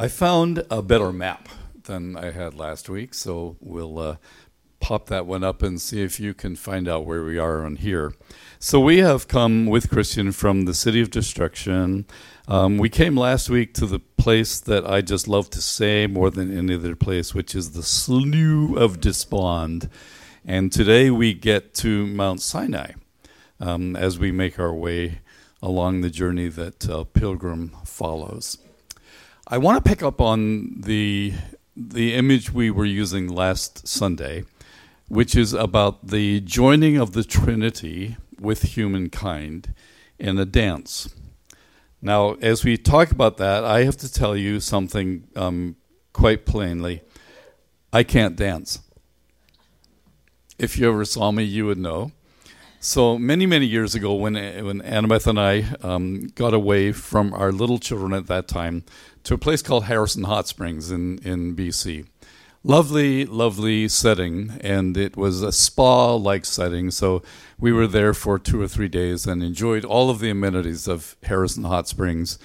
I found a better map than I had last week, so we'll uh, pop that one up and see if you can find out where we are on here. So we have come with Christian from the city of destruction. Um, we came last week to the place that I just love to say more than any other place, which is the Slough of Despond. And today we get to Mount Sinai um, as we make our way along the journey that uh, Pilgrim follows. I want to pick up on the the image we were using last Sunday, which is about the joining of the Trinity with humankind in a dance. Now, as we talk about that, I have to tell you something um, quite plainly. I can't dance. If you ever saw me, you would know. So many, many years ago, when when Annabeth and I um, got away from our little children at that time to a place called Harrison Hot Springs in in BC, lovely, lovely setting, and it was a spa-like setting. So we were there for two or three days and enjoyed all of the amenities of Harrison Hot Springs.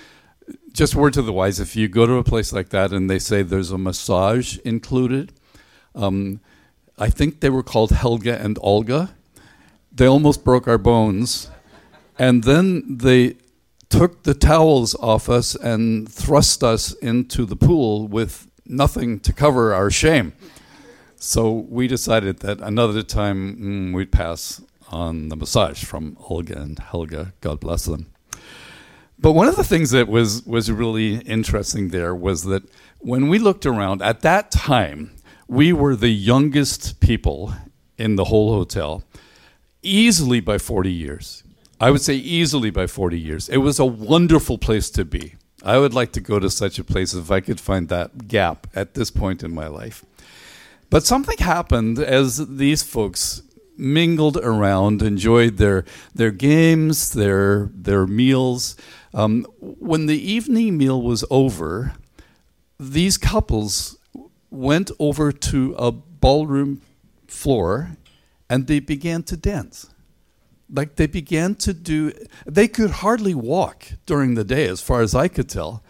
Just word to the wise: if you go to a place like that and they say there's a massage included, um, I think they were called Helga and Olga they almost broke our bones. And then they took the towels off us and thrust us into the pool with nothing to cover our shame. So we decided that another time mm, we'd pass on the massage from Olga and Helga. God bless them. But one of the things that was, was really interesting there was that when we looked around, at that time, we were the youngest people in the whole hotel easily by 40 years. I would say easily by 40 years. It was a wonderful place to be. I would like to go to such a place if I could find that gap at this point in my life. But something happened as these folks mingled around, enjoyed their their games, their their meals. Um, when the evening meal was over, these couples went over to a ballroom floor and they began to dance. Like they began to do, they could hardly walk during the day, as far as I could tell.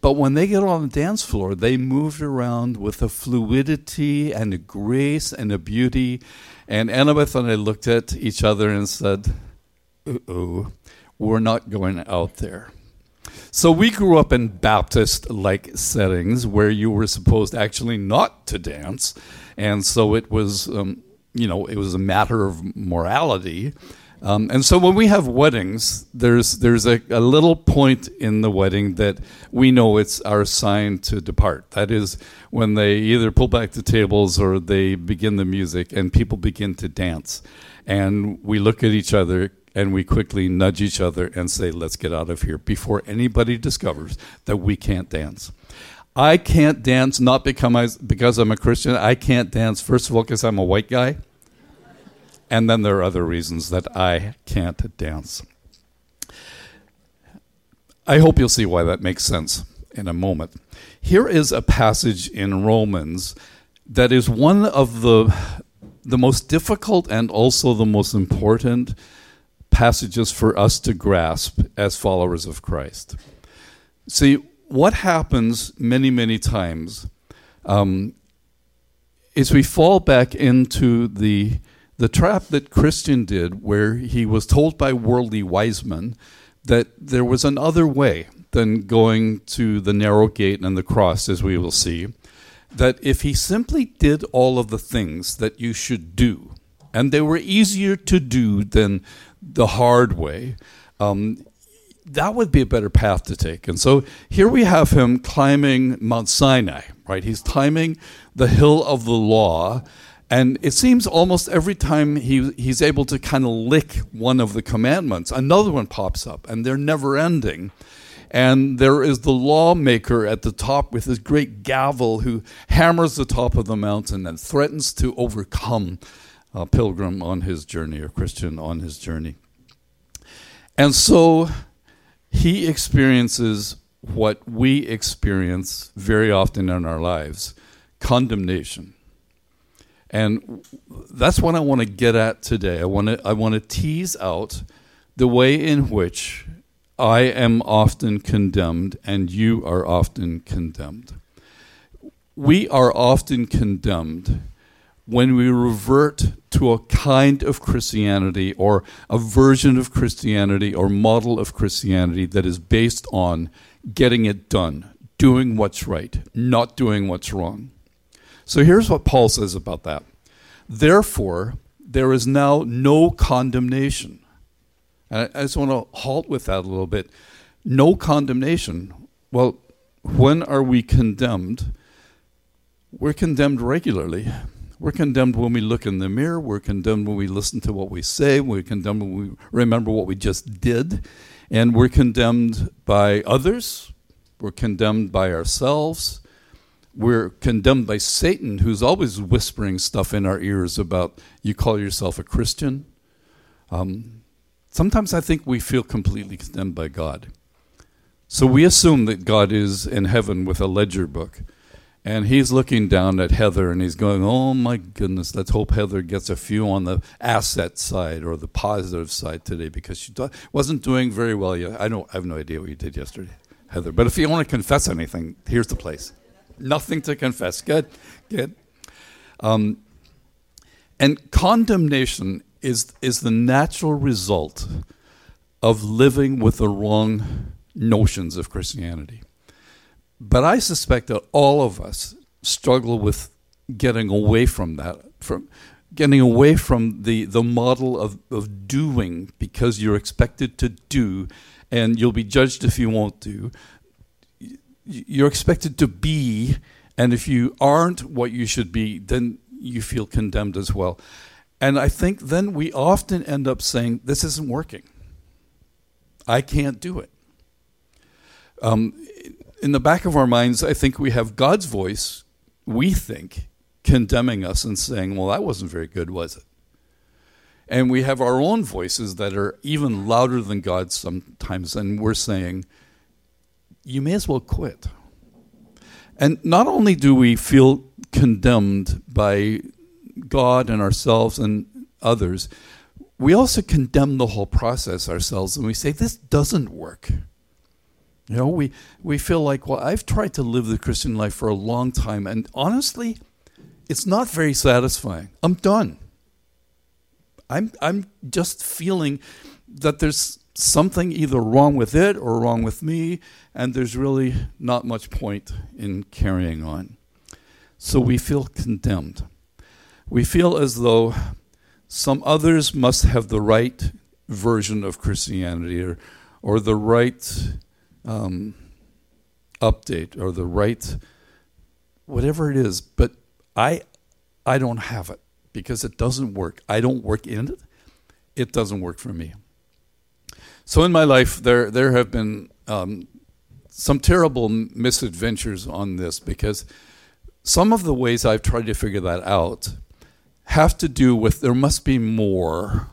But when they get on the dance floor, they moved around with a fluidity and a grace and a beauty. And Annabeth and I looked at each other and said, oh, we're not going out there. So we grew up in Baptist like settings where you were supposed actually not to dance. And so it was um, you know, it was a matter of morality. Um, and so when we have weddings, there's there's a, a, little point in the wedding that we know it's our sign to depart. That is when they either pull back the tables or they begin the music and people begin to dance. And we look at each other and we quickly nudge each other and say, let's get out of here before anybody discovers that we can't dance. I can't dance not because, because I'm a Christian. I can't dance, first of all, because I'm a white guy. And then there are other reasons that I can't dance. I hope you'll see why that makes sense in a moment. Here is a passage in Romans that is one of the, the most difficult and also the most important passages for us to grasp as followers of Christ. See, what happens many, many times um, is we fall back into the, the trap that Christian did, where he was told by worldly wise men that there was another way than going to the narrow gate and the cross, as we will see. That if he simply did all of the things that you should do, and they were easier to do than the hard way, um, that would be a better path to take. And so here we have him climbing Mount Sinai, right? He's climbing the hill of the law. And it seems almost every time he, he's able to kind of lick one of the commandments, another one pops up, and they're never ending. And there is the lawmaker at the top with his great gavel who hammers the top of the mountain and threatens to overcome a pilgrim on his journey, or Christian on his journey. And so he experiences what we experience very often in our lives condemnation. And that's what I want to get at today. I want to I want to tease out the way in which I am often condemned, and you are often condemned. We are often condemned when we revert to a kind of Christianity or a version of Christianity or model of Christianity that is based on getting it done, doing what's right, not doing what's wrong. So here's what Paul says about that. Therefore, there is now no condemnation. And I just want to halt with that a little bit. No condemnation. Well, when are we condemned? We're condemned regularly. We're condemned when we look in the mirror. We're condemned when we listen to what we say. We're condemned when we remember what we just did. And we're condemned by others. We're condemned by ourselves. We're condemned by Satan, who's always whispering stuff in our ears about you call yourself a Christian. Um, sometimes I think we feel completely condemned by God. So we assume that God is in heaven with a ledger book. And he's looking down at Heather and he's going, Oh my goodness, let's hope Heather gets a few on the asset side or the positive side today because she wasn't doing very well yet. I, don't, I have no idea what you did yesterday, Heather. But if you want to confess anything, here's the place. Nothing to confess. Good, good. Um, and condemnation is, is the natural result of living with the wrong notions of Christianity. But I suspect that all of us struggle with getting away from that, from getting away from the, the model of, of doing because you're expected to do and you'll be judged if you won't do. You're expected to be, and if you aren't what you should be, then you feel condemned as well. And I think then we often end up saying, This isn't working. I can't do it. Um, in the back of our minds, I think we have God's voice, we think, condemning us and saying, Well, that wasn't very good, was it? And we have our own voices that are even louder than God's sometimes, and we're saying, You may as well quit. And not only do we feel condemned by God and ourselves and others, we also condemn the whole process ourselves and we say, This doesn't work. You know, we, we feel like, well, I've tried to live the Christian life for a long time, and honestly, it's not very satisfying. I'm done. I'm, I'm just feeling that there's something either wrong with it or wrong with me, and there's really not much point in carrying on. So we feel condemned. We feel as though some others must have the right version of Christianity or, or the right um, update or the right whatever it is, but I I don't have it because it doesn't work. I don't work in it. It doesn't work for me. So in my life, there there have been um, some terrible misadventures on this because some of the ways I've tried to figure that out have to do with there must be more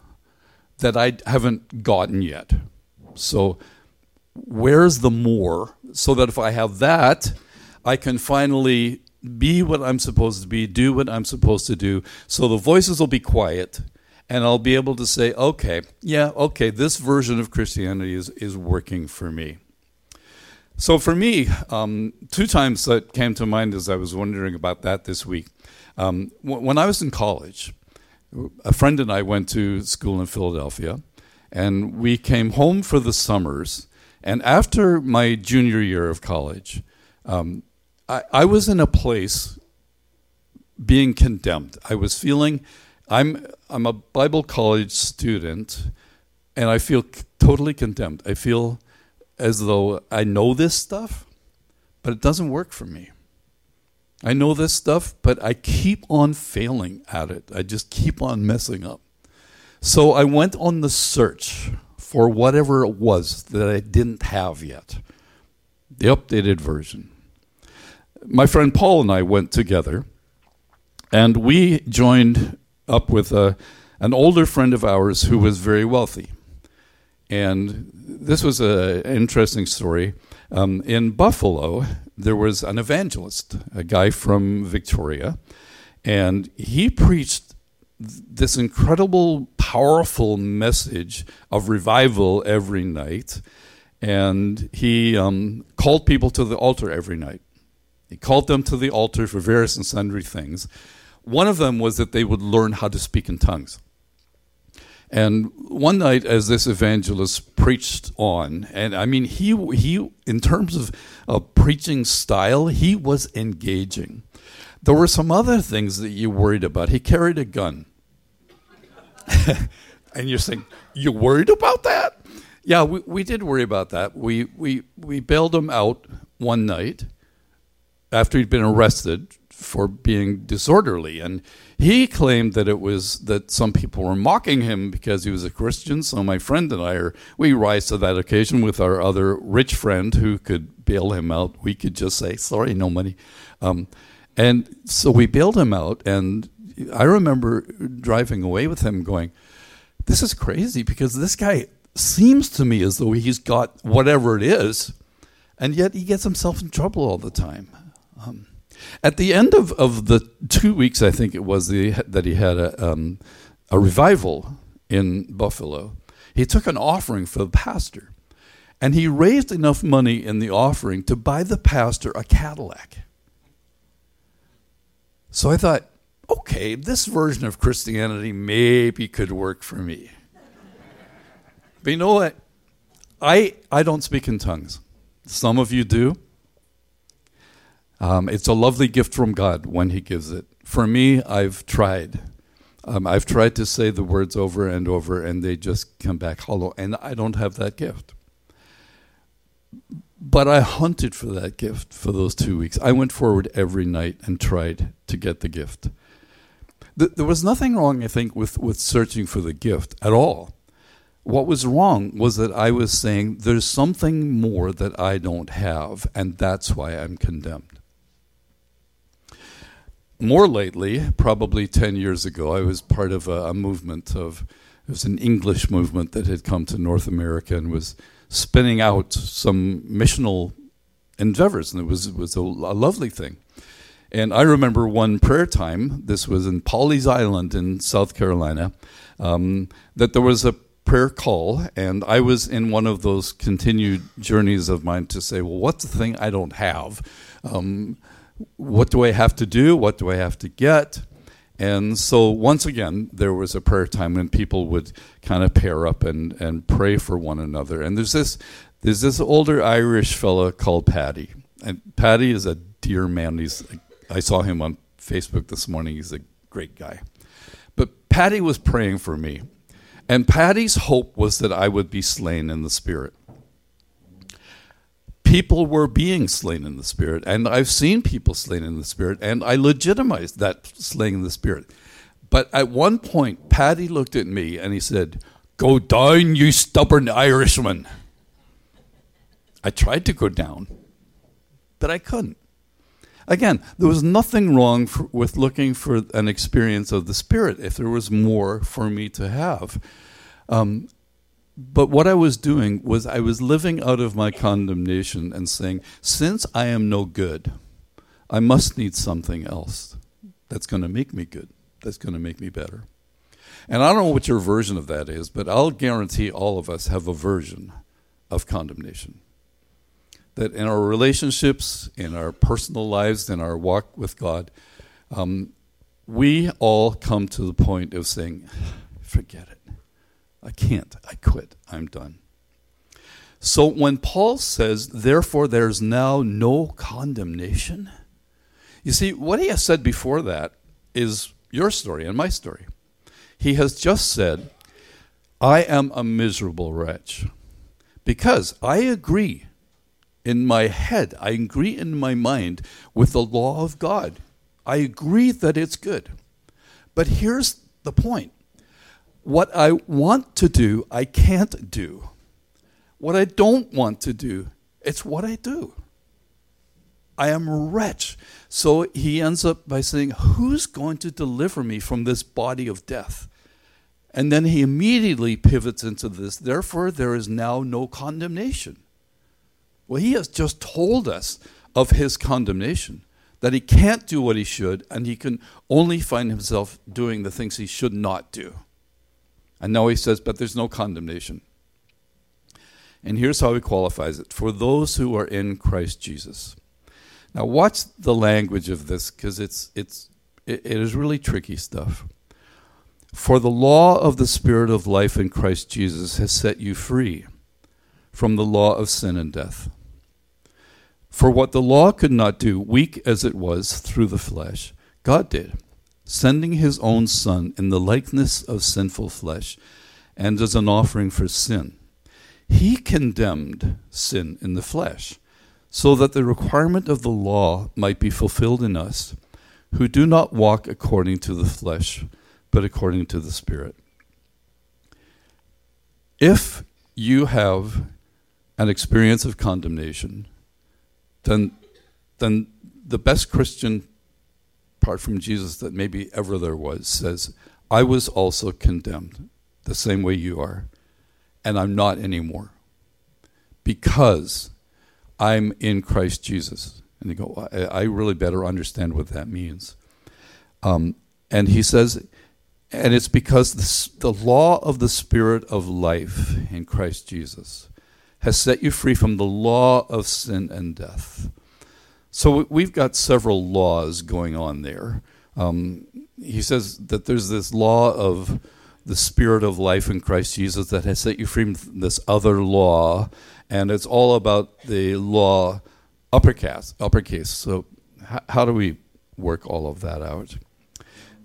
that I haven't gotten yet. So where's the more so that if I have that, I can finally be what I'm supposed to be, do what I'm supposed to do. So the voices will be quiet and I'll be able to say, okay, yeah, okay, this version of Christianity is, is working for me. So for me, um, two times that came to mind as I was wondering about that this week. Um, when I was in college, a friend and I went to school in Philadelphia, and we came home for the summers and after my junior year of college, um, I, I was in a place being condemned. I was feeling I'm I'm a Bible college student, and I feel totally condemned. I feel as though I know this stuff, but it doesn't work for me. I know this stuff, but I keep on failing at it. I just keep on messing up. So I went on the search for whatever it was that I didn't have yet. The updated version. My friend Paul and I went together, and we joined up with a, an older friend of ours who was very wealthy. And this was an interesting story. Um, in Buffalo, there was an evangelist, a guy from Victoria, and he preached this incredible, powerful message of revival every night. and he um, called people to the altar every night. He called them to the altar for various and sundry things. One of them was that they would learn how to speak in tongues. And one night, as this evangelist preached on, and I mean, he he in terms of, of preaching style, he was engaging. There were some other things that you worried about. He carried a gun, and you're saying, "You worried about that?" Yeah, we, we did worry about that. We we we bailed him out one night after he'd been arrested for being disorderly, and he claimed that it was that some people were mocking him because he was a Christian. So my friend and I are we rise to that occasion with our other rich friend who could bail him out. We could just say sorry, no money, um, and so we bailed him out. And I remember driving away with him, going, "This is crazy because this guy seems to me as though he's got whatever it is, and yet he gets himself in trouble all the time." Um, at the end of, of the two weeks, I think it was the, that he had a, um, a revival in Buffalo, he took an offering for the pastor. And he raised enough money in the offering to buy the pastor a Cadillac. So I thought, okay, this version of Christianity maybe could work for me. but you know what? I, I don't speak in tongues. Some of you do. Um, it's a lovely gift from God when He gives it. For me, I've tried. Um, I've tried to say the words over and over, and they just come back hollow, and I don't have that gift. But I hunted for that gift for those two weeks. I went forward every night and tried to get the gift. Th- there was nothing wrong, I think, with, with searching for the gift at all. What was wrong was that I was saying, there's something more that I don't have, and that's why I'm condemned more lately, probably 10 years ago, I was part of a, a, movement of, it was an English movement that had come to North America and was spinning out some missional endeavors, and it was, it was a, a lovely thing. And I remember one prayer time, this was in Pawleys Island in South Carolina, um, that there was a prayer call, and I was in one of those continued journeys of mine to say, well, what's the thing I don't have? Um, what do I have to do? What do I have to get? And so once again, there was a prayer time when people would kind of pair up and, and pray for one another. And there's this there's this older Irish fellow called Paddy. And Paddy is a dear man. He's I saw him on Facebook this morning. He's a great guy. But Paddy was praying for me. And Paddy's hope was that I would be slain in the spirit people were being slain in the spirit, and I've seen people slain in the spirit, and I legitimized that slaying in the spirit. But at one point, Paddy looked at me and he said, Go down, you stubborn Irishman. I tried to go down, but I couldn't. Again, there was nothing wrong for, with looking for an experience of the Spirit if there was more for me to have. Um, but what I was doing was I was living out of my condemnation and saying, since I am no good, I must need something else that's going to make me good, that's going to make me better. And I don't know what your version of that is, but I'll guarantee all of us have a version of condemnation. That in our relationships, in our personal lives, in our walk with God, um, we all come to the point of saying, forget it. I can't. I quit. I'm done. So when Paul says, therefore, there's now no condemnation, you see, what he has said before that is your story and my story. He has just said, I am a miserable wretch. Because I agree in my head, I agree in my mind with the law of God. I agree that it's good. But here's the point what I want to do, I can't do. What I don't want to do, it's what I do. I am a wretch. So he ends up by saying, Who's going to deliver me from this body of death? And then he immediately pivots into this, therefore, there is now no condemnation. Well, he has just told us of his condemnation, that he can't do what he should, and he can only find himself doing the things he should not do. And now he says, but there's no condemnation. And here's how he qualifies it for those who are in Christ Jesus. Now, watch the language of this because it's, it's, it, it is really tricky stuff. For the law of the Spirit of life in Christ Jesus has set you free from the law of sin and death. For what the law could not do, weak as it was through the flesh, God did, sending his own Son in the likeness of sinful flesh and as an offering for sin. He condemned sin in the flesh, so that the requirement of the law might be fulfilled in us, who do not walk according to the flesh, but according to the Spirit. If you have an experience of condemnation, then, then the best Christian, apart from Jesus, that maybe ever there was, says, I was also condemned the same way you are, and I'm not anymore because I'm in Christ Jesus. And you go, I, I really better understand what that means. Um, and he says, and it's because the, the law of the Spirit of life in Christ Jesus has set you free from the law of sin and death. So we've got several laws going on there. Um, he says that there's this law of the spirit of life in Christ Jesus that has set you free from this other law, and it's all about the law uppercase. Uppercase. So h- how do we work all of that out?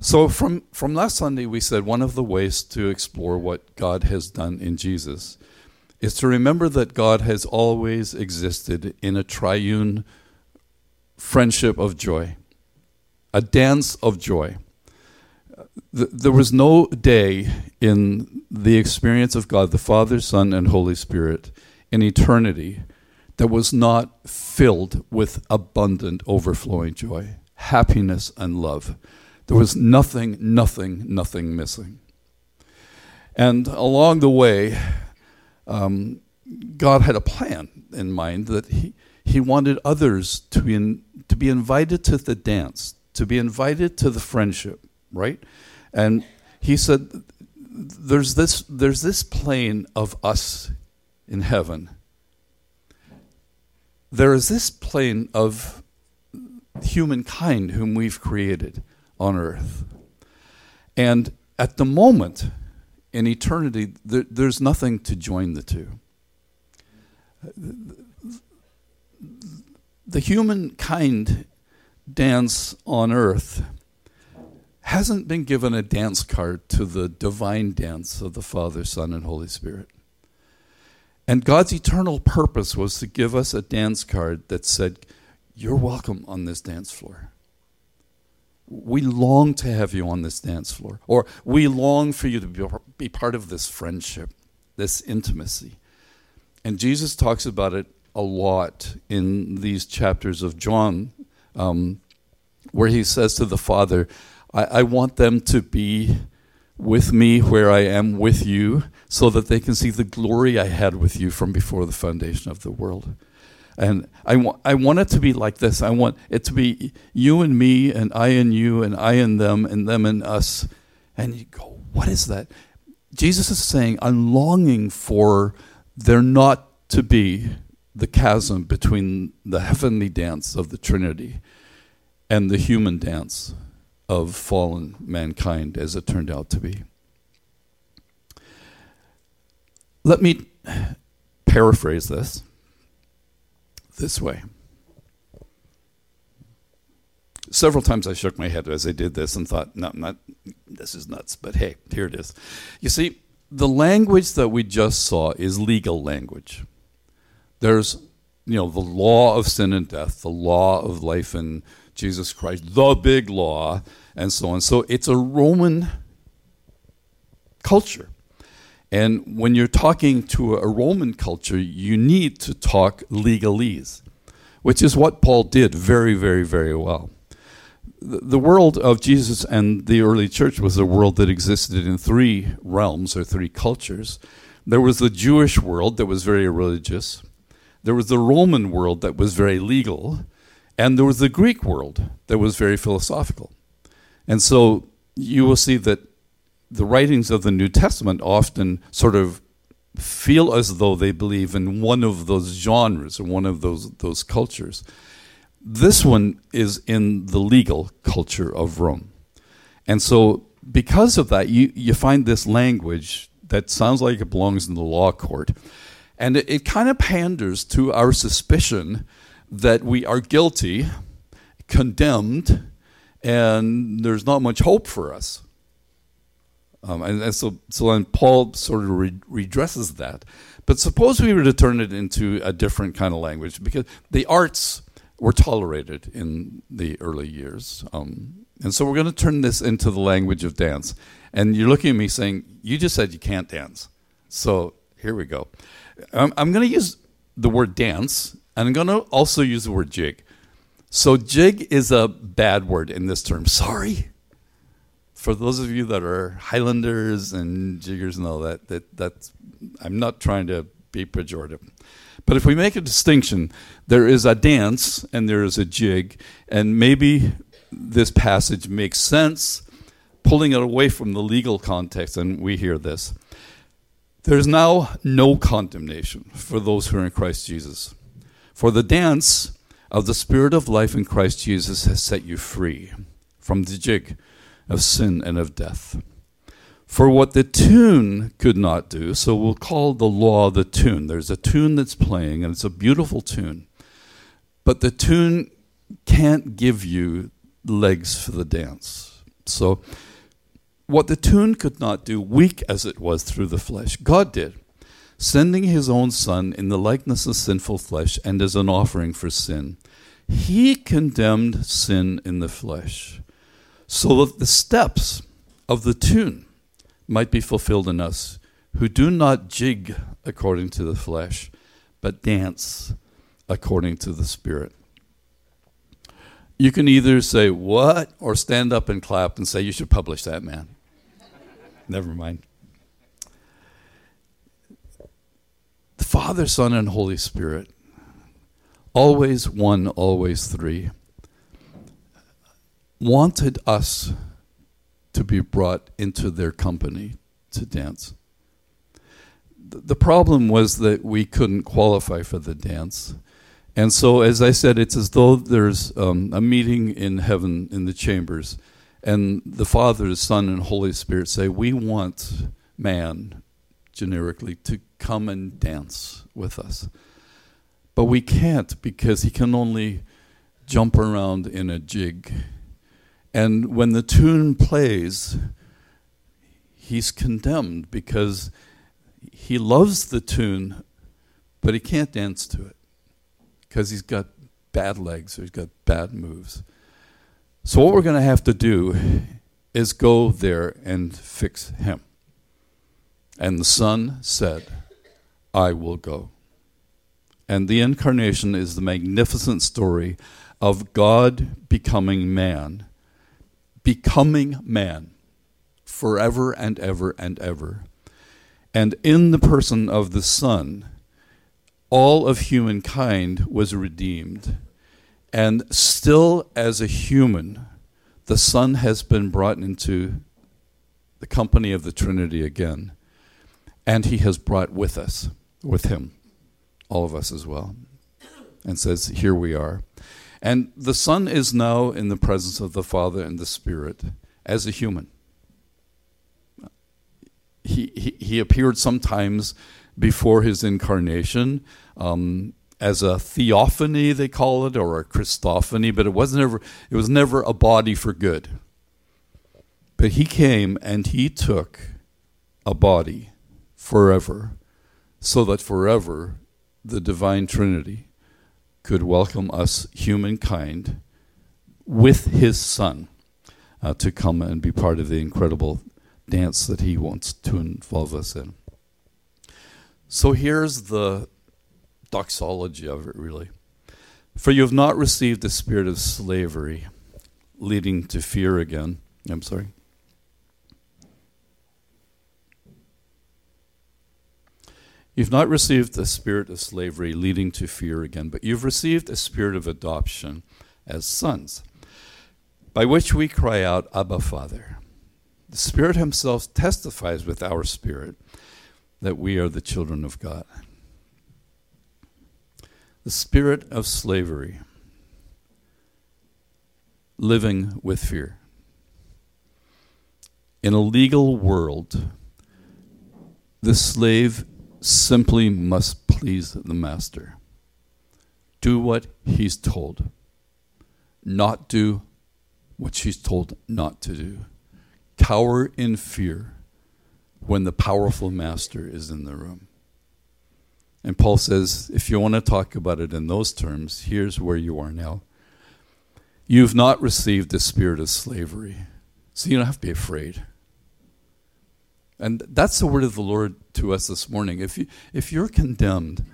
So from from last Sunday, we said one of the ways to explore what God has done in Jesus is to remember that God has always existed in a triune friendship of joy, a dance of joy. There was no day in the experience of God, the Father, Son, and Holy Spirit in eternity that was not filled with abundant, overflowing joy, happiness, and love. There was nothing, nothing, nothing missing. And along the way, um, God had a plan in mind that he, he wanted others to be, in, to be invited to the dance, to be invited to the friendship, right? And he said, there's this, there's this plane of us in heaven. There is this plane of humankind whom we've created on earth. And at the moment, in eternity, there, there's nothing to join the two. The humankind dance on earth hasn't been given a dance card to the divine dance of the Father, Son, and Holy Spirit. And God's eternal purpose was to give us a dance card that said, You're welcome on this dance floor. We long to have you on this dance floor, or we long for you to be part of this friendship, this intimacy. And Jesus talks about it a lot in these chapters of John, um, where he says to the Father, I, I want them to be with me where I am with you, so that they can see the glory I had with you from before the foundation of the world. And I, wa- I want it to be like this. I want it to be you and me, and I and you, and I and them, and them and us. And you go, what is that? Jesus is saying, I'm longing for there not to be the chasm between the heavenly dance of the Trinity and the human dance of fallen mankind as it turned out to be. Let me paraphrase this this way. Several times I shook my head as I did this and thought, no, not, this is nuts, but hey, here it is. You see, the language that we just saw is legal language. There's, you know, the law of sin and death, the law of life in Jesus Christ, the big law, and so on. So it's a Roman culture. And when you're talking to a Roman culture, you need to talk legalese, which is what Paul did very, very, very well. The world of Jesus and the early church was a world that existed in three realms or three cultures. There was the Jewish world that was very religious, there was the Roman world that was very legal, and there was the Greek world that was very philosophical. And so you will see that the writings of the New Testament often sort of feel as though they believe in one of those genres or one of those those cultures. This one is in the legal culture of Rome. And so because of that, you, you find this language that sounds like it belongs in the law court. And it, it kind of panders to our suspicion that we are guilty, condemned, and there's not much hope for us. Um, and, and, so, so then Paul sort of re- redresses that. But suppose we were to turn it into a different kind of language, because the arts were tolerated in the early years. Um, and so we're going to turn this into the language of dance. And you're looking at me saying, You just said you can't dance. So here we go. I'm, I'm going to use the word dance, and I'm going to also use the word jig. So jig is a bad word in this term. Sorry for those of you that are Highlanders and jiggers and all that, that that's I'm not trying to be pejorative. But if we make a distinction, there is a dance and there is a jig, and maybe this passage makes sense, pulling it away from the legal context, and we hear this. There's now no condemnation for those who are in Christ Jesus. For the dance of the Spirit of life in Christ Jesus has set you free from the jig of sin and of death. For what the tune could not do, so we'll call the law the tune. There's a tune that's playing, and it's a beautiful tune. But the tune can't give you legs for the dance. So, what the tune could not do, weak as it was through the flesh, God did, sending his own Son in the likeness of sinful flesh and as an offering for sin. He condemned sin in the flesh so that the steps of the tune might be fulfilled in us who do not jig according to the flesh, but dance according to the Spirit. You can either say, What? or stand up and clap and say, You should publish that, man. Never mind. The Father, Son, and Holy Spirit, always one, always three wanted us to be brought into their company to dance. The problem was that we couldn't qualify for the dance. And so, as I said, it's as though there's um, a meeting in heaven in the chambers, and the Father, the Son, and Holy Spirit say, We want man, generically, to come and dance with us. But we can't because he can only jump around in a jig and when the tune plays, he's condemned because he loves the tune, but he can't dance to it because he's got bad legs or he's got bad moves. So, what we're going to have to do is go there and fix him. And the Son said, I will go. And the incarnation is the magnificent story of God becoming man becoming man forever and ever and ever. And in the person of the Son, all of humankind was redeemed. And still, as a human, the Son has been brought into the company of the Trinity again. And he has brought with us, with him, all of us as well. And says, Here we are. And the Son is now in the presence of the Father and the Spirit as a human. He, he, he appeared sometimes before his incarnation um, as a theophany, they call it, or a Christophany, but it was never it was never a body for good. But he came and he took a body forever, so that forever the divine Trinity could welcome us, humankind, with his son uh, to come and be part of the incredible dance that he wants to involve us in. So here's the doxology of it, really. For you have not received the spirit of slavery, leading to fear again. I'm sorry. You've not received the spirit of slavery leading to fear again, but you've received a spirit of adoption as sons, by which we cry out, Abba, Father. The Spirit Himself testifies with our spirit that we are the children of God. The spirit of slavery, living with fear. In a legal world, the slave simply must please the master. Do what he's told, not do what she's told not to do. Cower in fear when the powerful master is in the room. And Paul says, if you want to talk about it in those terms, here's where you are now. You've not received the spirit of slavery, so you don't have to be afraid. And that's the word of the Lord to us this morning. If you if you're condemned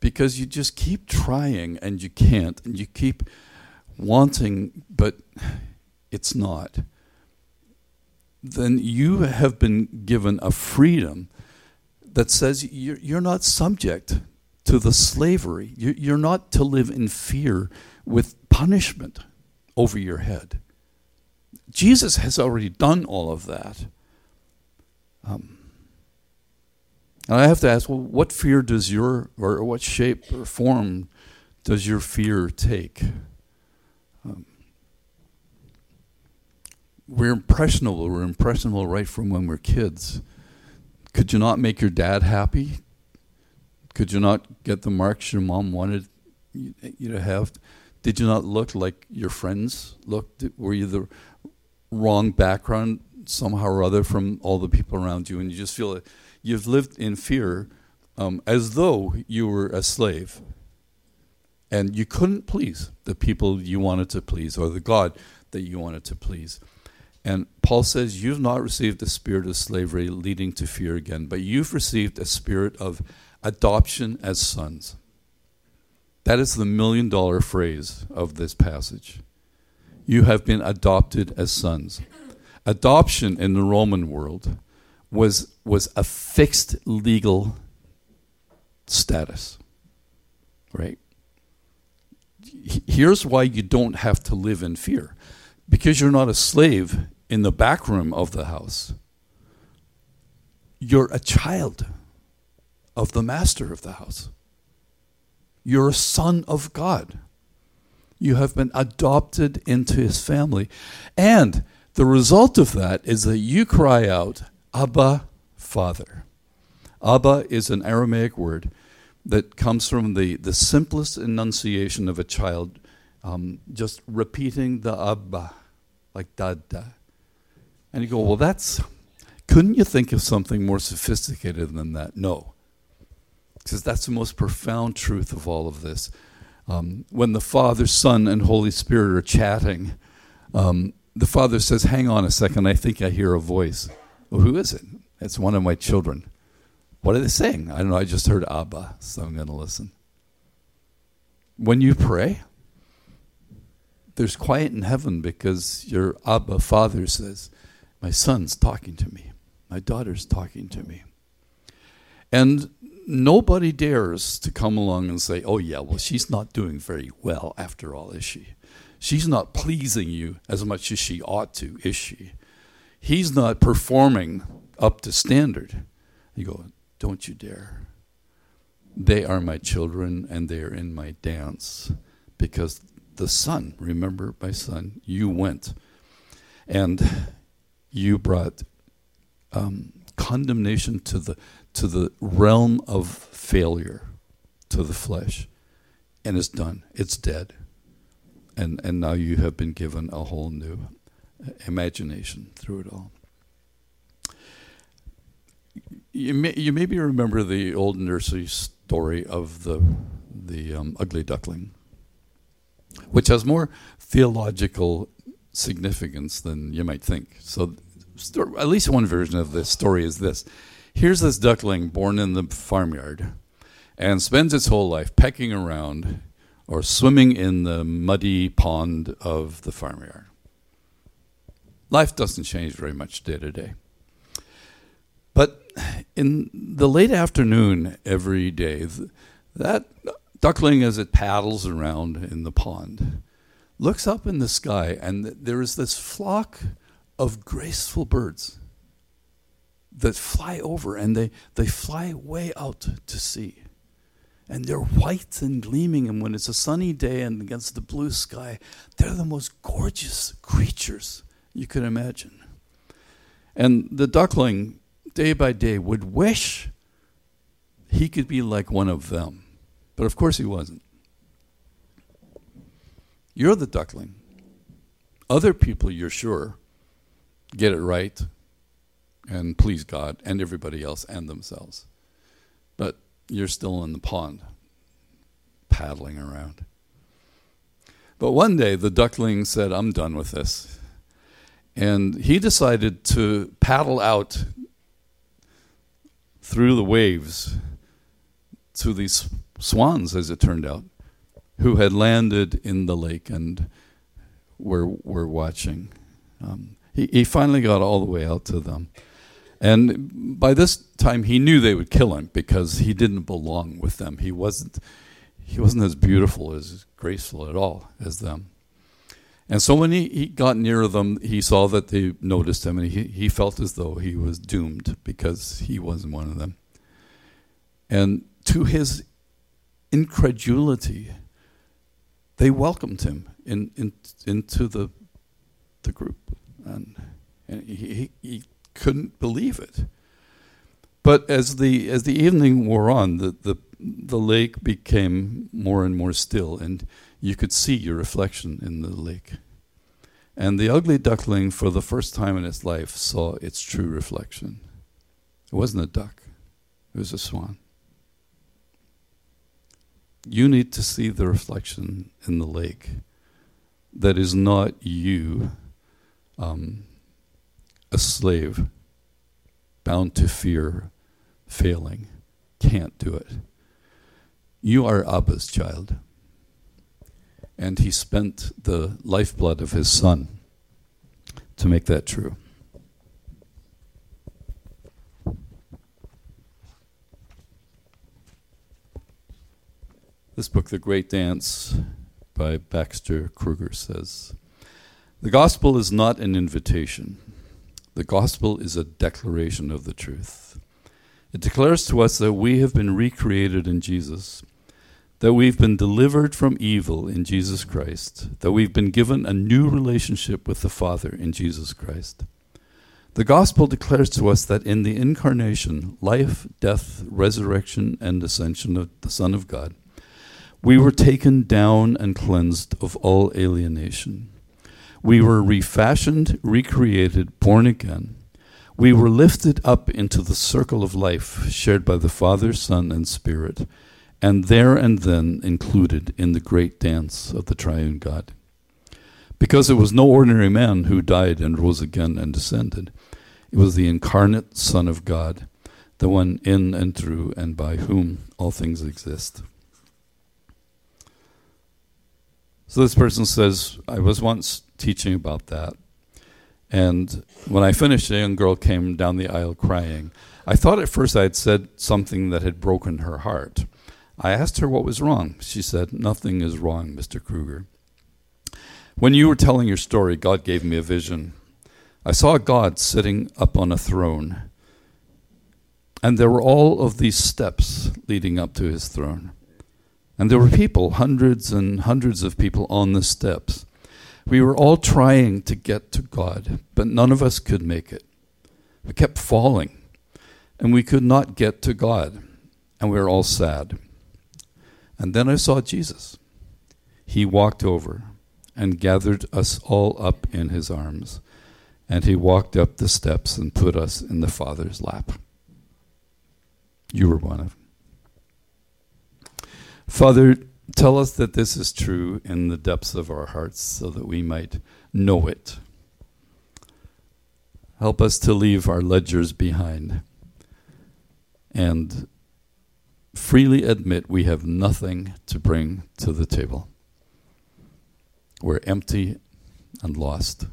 because you just keep trying and you can't, and you keep wanting, but it's not, then you have been given a freedom that says you're, not subject to the slavery. You're not to live in fear with punishment over your head. Jesus has already done all of that. Um, and I have to ask, well, what fear does your, or what shape or form does your fear take? Um, we're impressionable. We're impressionable right from when we're kids. Could you not make your dad happy? Could you not get the marks your mom wanted you, to have? Did you not look like your friends looked? Were you the wrong background somehow or other from all the people around you, and you just feel that you've lived in fear um, as though you were a slave, and you couldn't please the people you wanted to please or the God that you wanted to please. And Paul says, You've not received the spirit of slavery leading to fear again, but you've received a spirit of adoption as sons. That is the million dollar phrase of this passage. You have been adopted as sons. Adoption in the Roman world was, was a fixed legal status, right? Here's why you don't have to live in fear because you're not a slave in the back room of the house. You're a child of the master of the house. You're a son of God. You have been adopted into his family. And the result of that is that you cry out, Abba, Father. Abba is an Aramaic word that comes from the, the simplest enunciation of a child, um, just repeating the Abba, like Dada. And you go, well, that's, couldn't you think of something more sophisticated than that? No. Because that's the most profound truth of all of this. Um, when the Father, Son, and Holy Spirit are chatting, um, the Father says, Hang on a second, I think I hear a voice. Well, who is it? It's one of my children. What are they saying? I don't know, I just heard Abba, so I'm going to listen. When you pray, there's quiet in heaven because your Abba Father says, my son's talking to me. My daughter's talking to me. And nobody dares to come along and say, oh, yeah, well, she's not doing very well after all, is she? She's not pleasing you as much as she ought to, is she? He's not performing up to standard. You go, don't you dare. They are my children and they are in my dance because the son, remember my son, you went. And you brought um, condemnation to the to the realm of failure, to the flesh, and it's done. It's dead, and and now you have been given a whole new imagination through it all. You may, you maybe remember the old nursery story of the the um, ugly duckling, which has more theological significance than you might think. So, at least one version of this story is this here's this duckling born in the farmyard and spends its whole life pecking around or swimming in the muddy pond of the farmyard. Life doesn't change very much day to day. But in the late afternoon every day, that duckling, as it paddles around in the pond, looks up in the sky, and there is this flock of graceful birds. that fly over and they, they fly way out to sea. And they're white and gleaming, and when it's a sunny day and against the blue sky, they're the most gorgeous creatures you could imagine. And the duckling, day by day, would wish he could be like one of them. But of course he wasn't. You're the duckling. Other people, you're sure, get it right and please God and everybody else and themselves. But you're still in the pond, paddling around. But one day the duckling said, I'm done with this. And he decided to paddle out through the waves to these swans, as it turned out, who had landed in the lake and were, were watching. Um, he, he finally got all the way out to them. And by this time, he knew they would kill him because he didn't belong with them. He wasn't, he wasn't as beautiful, as graceful at all as them. And so when he, he got near them, he saw that they noticed him, and he, he felt as though he was doomed because he wasn't one of them. And to his incredulity, they welcomed him in, in, into the, the group. And, and he, he couldn't believe it. But as the as the evening wore on, the, the the lake became more and more still, and you could see your reflection in the lake. And the ugly duckling, for the first time in its life, saw its true reflection. It wasn't a duck; it was a swan. You need to see the reflection in the lake that is not you um, a slave bound to fear failing can't do it. You are Abba's child. And he spent the lifeblood of his son to make that true. This book, The Great Dance, by Baxter Kruger, says The gospel is not an invitation the gospel is a declaration of the truth. It declares to us that we have been recreated in Jesus, that we've been delivered from evil in Jesus Christ, that we've been given a new relationship with the Father in Jesus Christ. The gospel declares to us that in the incarnation, life, death, resurrection, and ascension of the Son of God, we were taken down and cleansed of all alienation. We were refashioned, recreated, born again. We were lifted up into the circle of life shared by the Father, Son, and Spirit, and there and then included in the great dance of the triune God. Because it was no ordinary man who died and rose again and descended, it was the incarnate Son of God, the one in and through and by whom all things exist. So this person says, I was once teaching about that. And when I finished, a young girl came down the aisle crying. I thought at first I had said something that had broken her heart. I asked her what was wrong. She said, Nothing is wrong, Mr. Kruger. When you were telling your story, God gave me a vision. I saw God sitting up on a throne, and there were all of these steps leading up to his throne. And there were people, hundreds and hundreds of people on the steps. We were all trying to get to God, but none of us could make it. We kept falling, and we could not get to God, and we were all sad. And then I saw Jesus. He walked over and gathered us all up in his arms, and he walked up the steps and put us in the Father's lap. You were one of them. Father, Tell us that this is true in the depths of our hearts so that we might know it. Help us to leave our ledgers behind and freely admit we have nothing to bring to the table. We're empty and lost.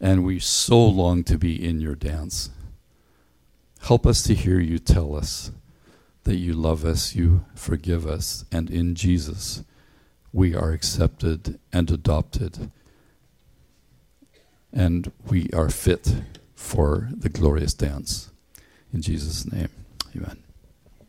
And we so long to be in your dance. Help us to hear you tell us that you love us, you forgive us, and in Jesus we are accepted and adopted, and we are fit for the glorious dance. In Jesus' name, amen.